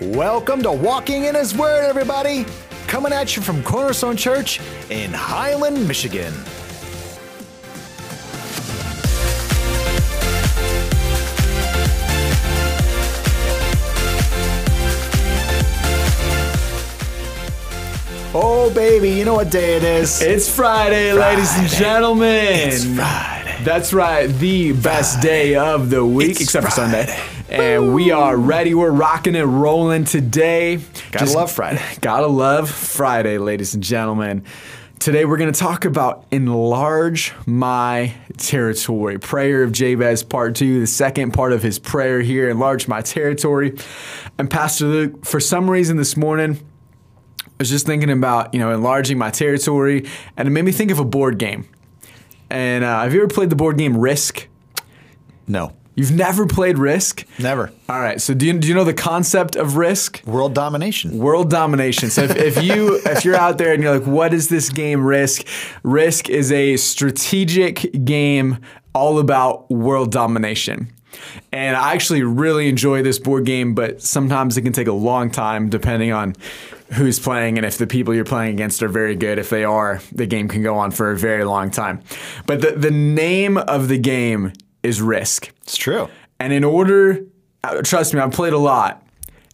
Welcome to Walking in His Word, everybody. Coming at you from Cornerstone Church in Highland, Michigan. Oh, baby, you know what day it is? It's Friday, ladies and gentlemen. It's Friday. That's right, the best day of the week, It's except for Sunday. And we are ready. We're rocking and rolling today. Gotta love Friday. Gotta love Friday, ladies and gentlemen. Today we're going to talk about enlarge my territory. Prayer of Jabez, part two, the second part of his prayer here, enlarge my territory. And Pastor Luke, for some reason this morning, I was just thinking about, you know, enlarging my territory, and it made me think of a board game. And uh, have you ever played the board game Risk? No, You've never played Risk? never. All right. So do you, do you know the concept of Risk? World domination. World domination. So if, if you if you're out there and you're like, what is this game Risk? Risk is a strategic game all about world domination. And I actually really enjoy this board game, but sometimes it can take a long time depending on who's playing and if the people you're playing against are very good. If they are, the game can go on for a very long time. But the, the name of the game is Risk. It's true. And in order, uh, trust me, I've played a lot.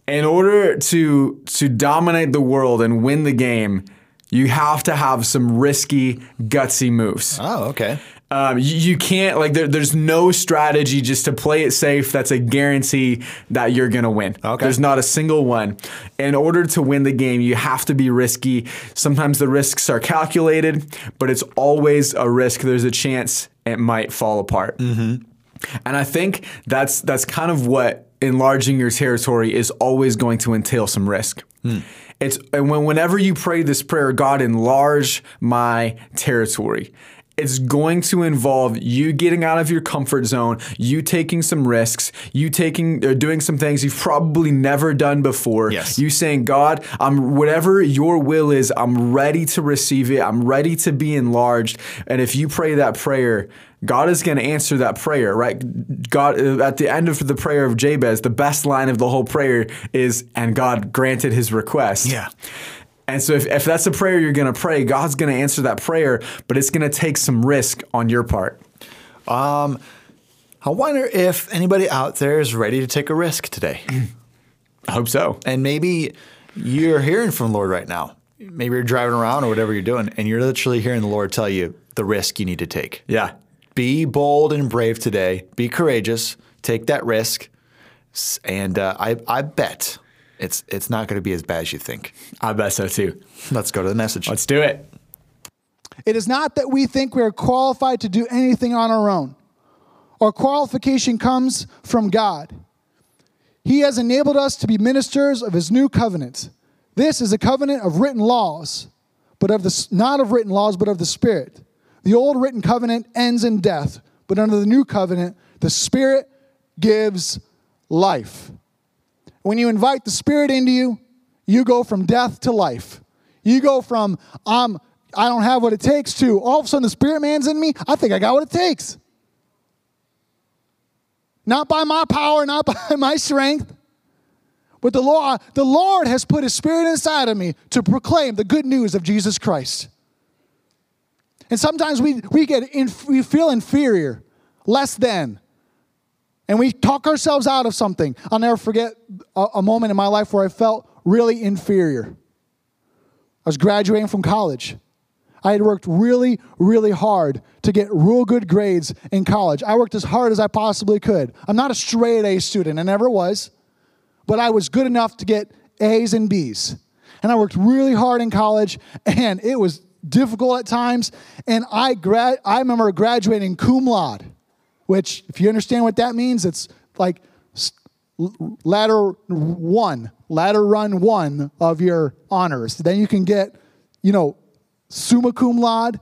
In order to to dominate the world and win the game, you have to have some risky, gutsy moves. Oh, okay. Um, you, you can't like there, there's no strategy just to play it safe. That's a guarantee that you're gonna win. Okay. There's not a single one. In order to win the game, you have to be risky. Sometimes the risks are calculated, but it's always a risk. There's a chance it might fall apart. And I think that's that's kind of what enlarging your territory is always going to entail some risk. It's and when whenever you pray this prayer, God enlarge my territory. It's going to involve you getting out of your comfort zone, you taking some risks, you taking or doing some things you've probably never done before. Yes. You saying, God, I'm whatever your will is, I'm ready to receive it. I'm ready to be enlarged. And if you pray that prayer, God is going to answer that prayer, right? God, uh, at the end of the prayer of Jabez, the best line of the whole prayer is, and God granted his request. Yeah. And so if, if that's a prayer you're going to pray, God's going to answer that prayer, but it's going to take some risk on your part. I wonder if anybody out there is ready to take a risk today. I hope so. and maybe you're hearing from the Lord right now. Maybe you're driving around or whatever you're doing, and you're literally hearing the Lord tell you the risk you need to take. Yeah. Be bold and brave today. Be courageous. Take that risk. And uh, I, I bet it's, it's not going to be as bad as you think. I bet so too. Let's go to the message. Let's do it. It is not that we think we are qualified to do anything on our own. Our qualification comes from God. He has enabled us to be ministers of his new covenant. This is a covenant of written laws, but of the not of written laws, but of the spirit. The old written covenant ends in death, but under the new covenant, the spirit gives life. When you invite the spirit into you, you go from death to life. You go from I'm I don't have what it takes to all of a sudden the spirit man's in me. I think I got what it takes. Not by my power, not by my strength, but the Lord, the Lord has put his spirit inside of me to proclaim the good news of Jesus Christ. And sometimes we, we get in, we feel inferior, less than. And we talk ourselves out of something. I'll never forget a, a moment in my life where I felt really inferior. I was graduating from college. I had worked really, really hard to get real good grades in college. I worked as hard as I possibly could. I'm not a straight A student, I never was, but I was good enough to get A's and B's. And I worked really hard in college, and it was difficult at times. And I, gra- I remember graduating cum laude, which, if you understand what that means, it's like ladder one, ladder run one of your honors. Then you can get, you know, summa cum laude,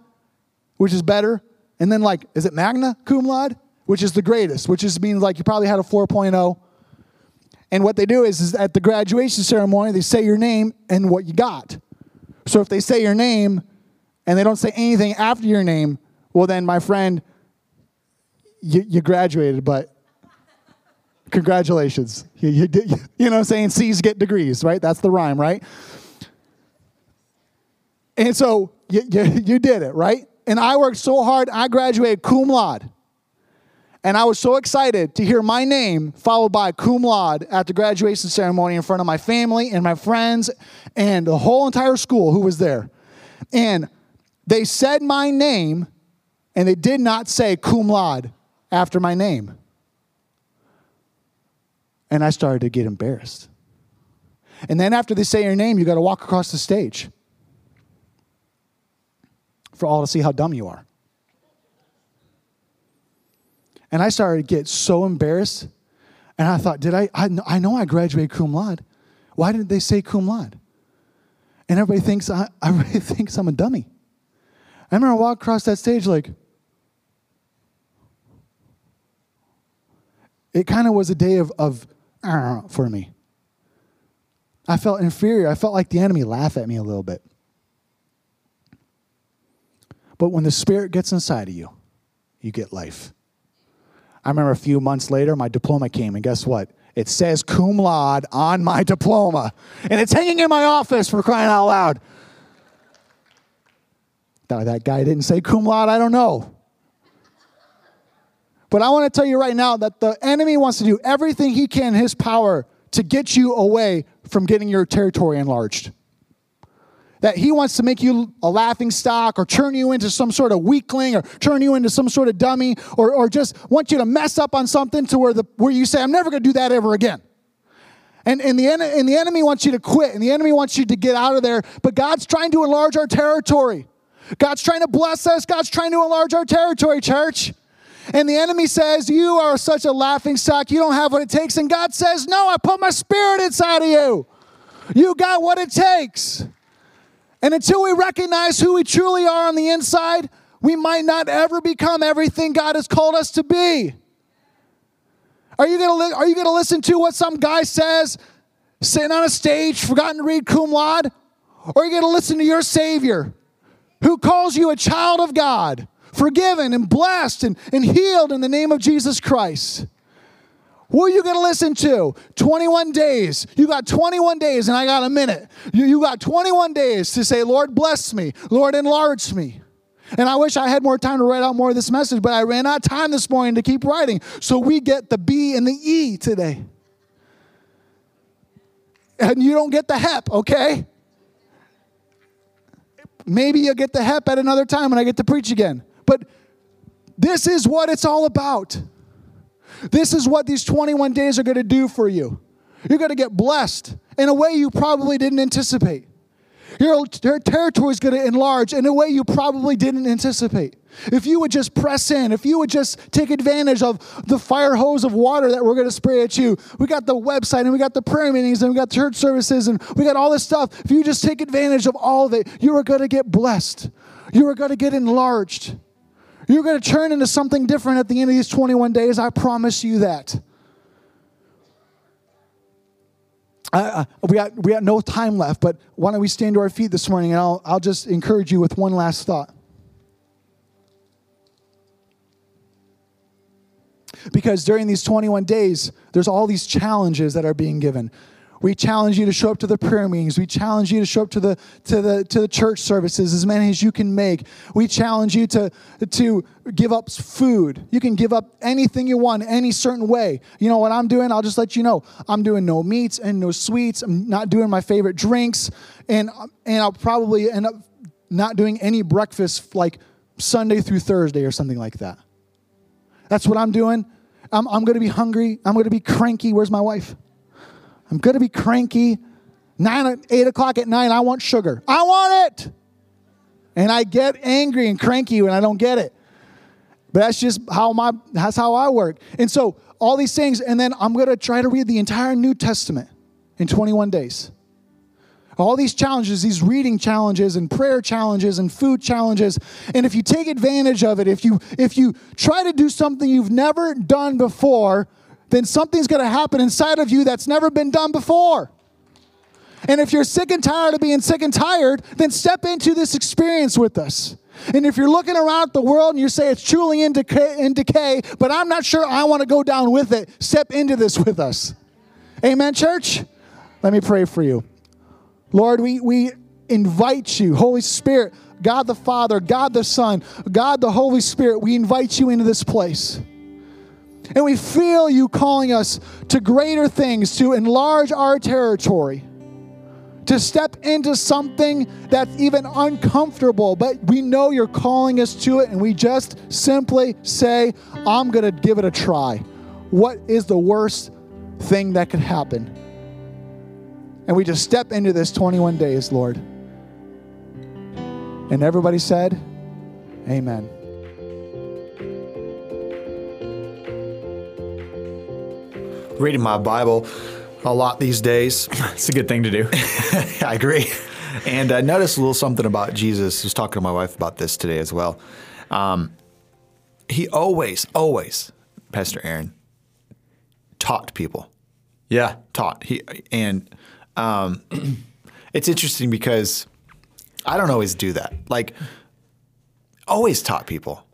which is better. And then, like, is it magna cum laude, which is the greatest, which is means like you probably had a 4.0. And what they do is, is at the graduation ceremony, they say your name and what you got. So if they say your name and they don't say anything after your name, well, then, my friend, you, you graduated, but Congratulations. You, you, did, you know what I'm saying? C's get degrees, right? That's the rhyme, right? And so you, you, you did it, right? And I worked so hard, I graduated cum laude. And I was so excited to hear my name followed by cum laude at the graduation ceremony in front of my family and my friends and the whole entire school who was there. And they said my name and they did not say cum laude after my name. And I started to get embarrassed. And then after they say your name, you got to walk across the stage for all to see how dumb you are. And I started to get so embarrassed. And I thought, did I? I, I know I graduated cum laude. Why didn't they say cum laude? And everybody thinks I, everybody thinks I'm a dummy. I remember I walked across that stage like, it kind of was a day of, of uh, for me. I felt inferior. I felt like the enemy laughed at me a little bit. But when the Spirit gets inside of you, you get life. I remember a few months later, my diploma came, and guess what? It says cum laude on my diploma, and it's hanging in my office for crying out loud. That guy didn't say cum laude, I don't know. But I want to tell you right now that the enemy wants to do everything he can in his power to get you away from getting your territory enlarged that he wants to make you a laughing stock or turn you into some sort of weakling or turn you into some sort of dummy or, or just want you to mess up on something to where, the, where you say, I'm never going to do that ever again. And, and, the, and the enemy wants you to quit and the enemy wants you to get out of there. But God's trying to enlarge our territory. God's trying to bless us. God's trying to enlarge our territory, church. And the enemy says, You are such a laughing stock. You don't have what it takes. And God says, No, I put my spirit inside of you. You got what it takes. And until we recognize who we truly are on the inside, we might not ever become everything God has called us to be. Are you gonna, li- are you gonna listen to what some guy says sitting on a stage, forgotten to read cum laude? Or are you gonna listen to your Savior who calls you a child of God, forgiven and blessed and, and healed in the name of Jesus Christ? Who are you going to listen to? 21 days. You got 21 days, and I got a minute. You, you got 21 days to say, Lord, bless me. Lord, enlarge me. And I wish I had more time to write out more of this message, but I ran out of time this morning to keep writing. So we get the B and the E today. And you don't get the HEP, okay? Maybe you'll get the HEP at another time when I get to preach again. This is what it's all about. This is what these 21 days are going to do for you. You're going to get blessed in a way you probably didn't anticipate. Your, your territory is going to enlarge in a way you probably didn't anticipate. If you would just press in, if you would just take advantage of the fire hose of water that we're going to spray at you, we got the website and we got the prayer meetings and we got church services and we got all this stuff. If you just take advantage of all of it, you are going to get blessed. You are going to get enlarged. You're going to turn into something different at the end of these 21 days. I promise you that. Uh, we, got, we got no time left, but why don't we stand to our feet this morning and I'll, I'll just encourage you with one last thought. Because during these 21 days, there's all these challenges that are being given. We challenge you to show up to the prayer meetings. We challenge you to show up to the to the to the church services as many as you can make. We challenge you to to give up food. You can give up anything you want any certain way. You know what I'm doing? I'll just let you know. I'm doing no meats and no sweets. I'm not doing my favorite drinks and and I'll probably end up not doing any breakfast like Sunday through Thursday or something like that. That's what I'm doing. I'm, I'm going to be hungry. I'm going to be cranky. Where's my wife? I'm going to be cranky. Nine, eight o'clock at night, I want sugar. I want it. And I get angry and cranky when I don't get it. But that's just how my that's how I work. And so all these things, and then I'm gonna try to read the entire New Testament in 21 days. All these challenges, these reading challenges and prayer challenges and food challenges. And if you take advantage of it, if you if you try to do something you've never done before, then something's going to happen inside of you that's never been done before. And if you're sick and tired of being sick and tired, then step into this experience with us. And if you're looking around the world and you say it's truly in decay, in decay, but I'm not sure I want to go down with it, step into this with us. Amen, church? Let me pray for you. Lord, we, we invite you, Holy Spirit, God the Father, God the Son, God the Holy Spirit, we invite you into this place. And we feel you calling us to greater things, to enlarge our territory, to step into something that's even uncomfortable, but we know you're calling us to it, and we just simply say, I'm going to give it a try. What is the worst thing that could happen? And we just step into this 21 days, Lord. And everybody said, Amen. Reading my Bible a lot these days. It's a good thing to do. I agree. And I noticed a little something about Jesus. I was talking to my wife about this today as well. Um, he always, always, Pastor Aaron, taught people. yeah. Taught. He and um, it's interesting because I don't always do that. Like, always taught people.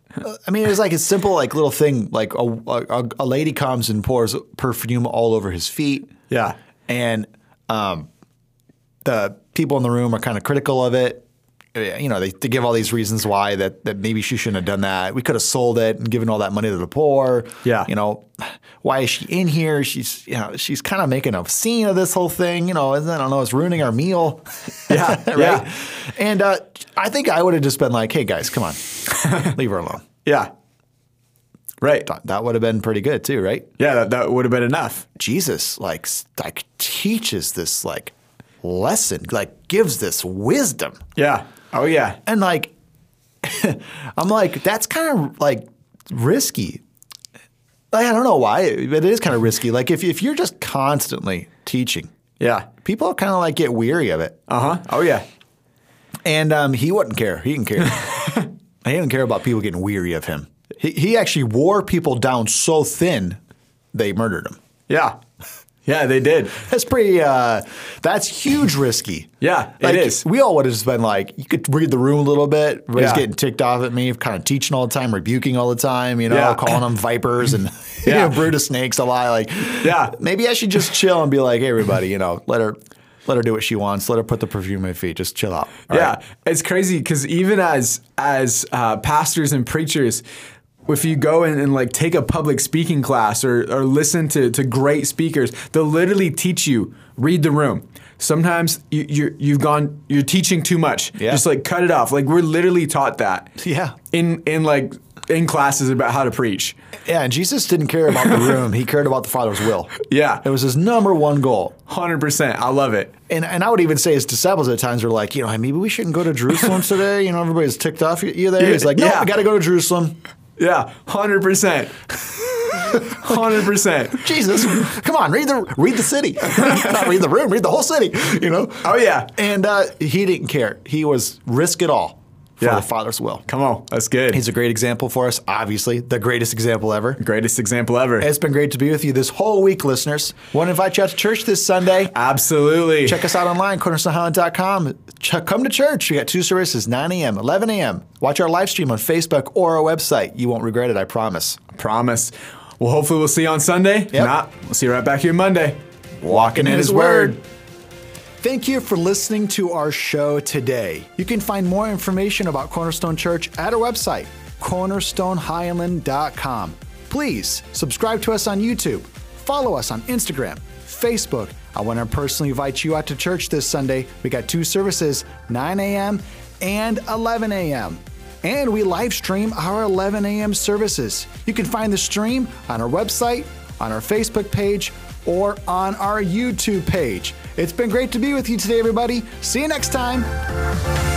I mean, it was like a simple, like little thing. Like a, a, a lady comes and pours perfume all over his feet. Yeah. and um, the people in the room are kind of critical of it. Uh, You know, they, they give all these reasons why that, that maybe she shouldn't have done that. We could have sold it and given all that money to the poor. Yeah. You know, why is she in here? She's you know she's kind of making a scene of this whole thing. You know, and I don't know, it's ruining our meal. Yeah, right. yeah. And uh, I think I would have just been like, hey guys, come on, leave her alone. Yeah. Right. That- That would have been pretty good too, right? Yeah, that, that would have been enough. Jesus like like teaches this like lesson, like gives this wisdom. Yeah. Oh, yeah. And like I'm like, that's kind of like risky. I don't know why, but it is kind of risky. Like if if you're just constantly teaching, Yeah. people kind of like get weary of it. Uh huh. Oh, yeah. And um, he wouldn't care. He didn't care. he didn't care about people getting weary of him. He he actually wore people down so thin they murdered him. Yeah. Yeah, they did. That's pretty. Uh, that's huge risky. Yeah, it like, is. We all would have just been like, you could read the room a little bit. Everybody's Yeah. getting ticked off at me, kind of teaching all the time, rebuking all the time. You know, Yeah. calling them vipers and you know, brood of snakes a lot. Like, Yeah. maybe I should just chill and be like, hey, everybody, you know, let her. Let her do what she wants. Let her put the perfume in her feet. Just chill out. all yeah, right? it's crazy because even as as uh, pastors and preachers, if you go and, and like take a public speaking class or, or listen to, to great speakers, they'll literally teach you read the room. Sometimes you, you're you've gone you're teaching too much. Yeah. Just like cut it off. Like we're literally taught that. Yeah. In in like in classes about how to preach. Yeah. And Jesus didn't care about the room. he cared about the Father's will. Yeah. It was his number one goal. Hundred percent. I love it. And, and I would even say his disciples at times were like, you know, maybe we shouldn't go to Jerusalem today. You know, everybody's ticked off you- you there. He's like, no, Yeah. we got to go to Jerusalem. Yeah, hundred percent. Hundred percent. Jesus, come on, read the read the city, not read the room, read the whole city. You know. Oh yeah. And uh, he didn't care. He was risk it all for Yeah. the Father's will. Come on, that's good. He's a great example for us. Obviously, the greatest example ever. greatest example ever. It's been great to be with you this whole week, listeners. Want to invite you out to church this Sunday. Absolutely. Check us out online, cornerstonehighland.com. Ch- come to church. We got two services, 9 a.m., 11 a.m. Watch our live stream on Facebook or our website. You won't regret it, I promise. I Promise. Well, hopefully we'll see you on Sunday. If not, we'll see you right back here Monday. Walking in His Word. Thank you for listening to our show today. You can find more information about Cornerstone Church at our website, cornerstonehighland.com. Please subscribe to us on YouTube, follow us on Instagram, Facebook. I want to personally invite you out to church this Sunday. We got two services, 9 a.m. and 11 a.m. And we live stream our 11 a.m. services. You can find the stream on our website, on our Facebook page, or on our YouTube page. It's been great to be with you today, everybody. See you next time.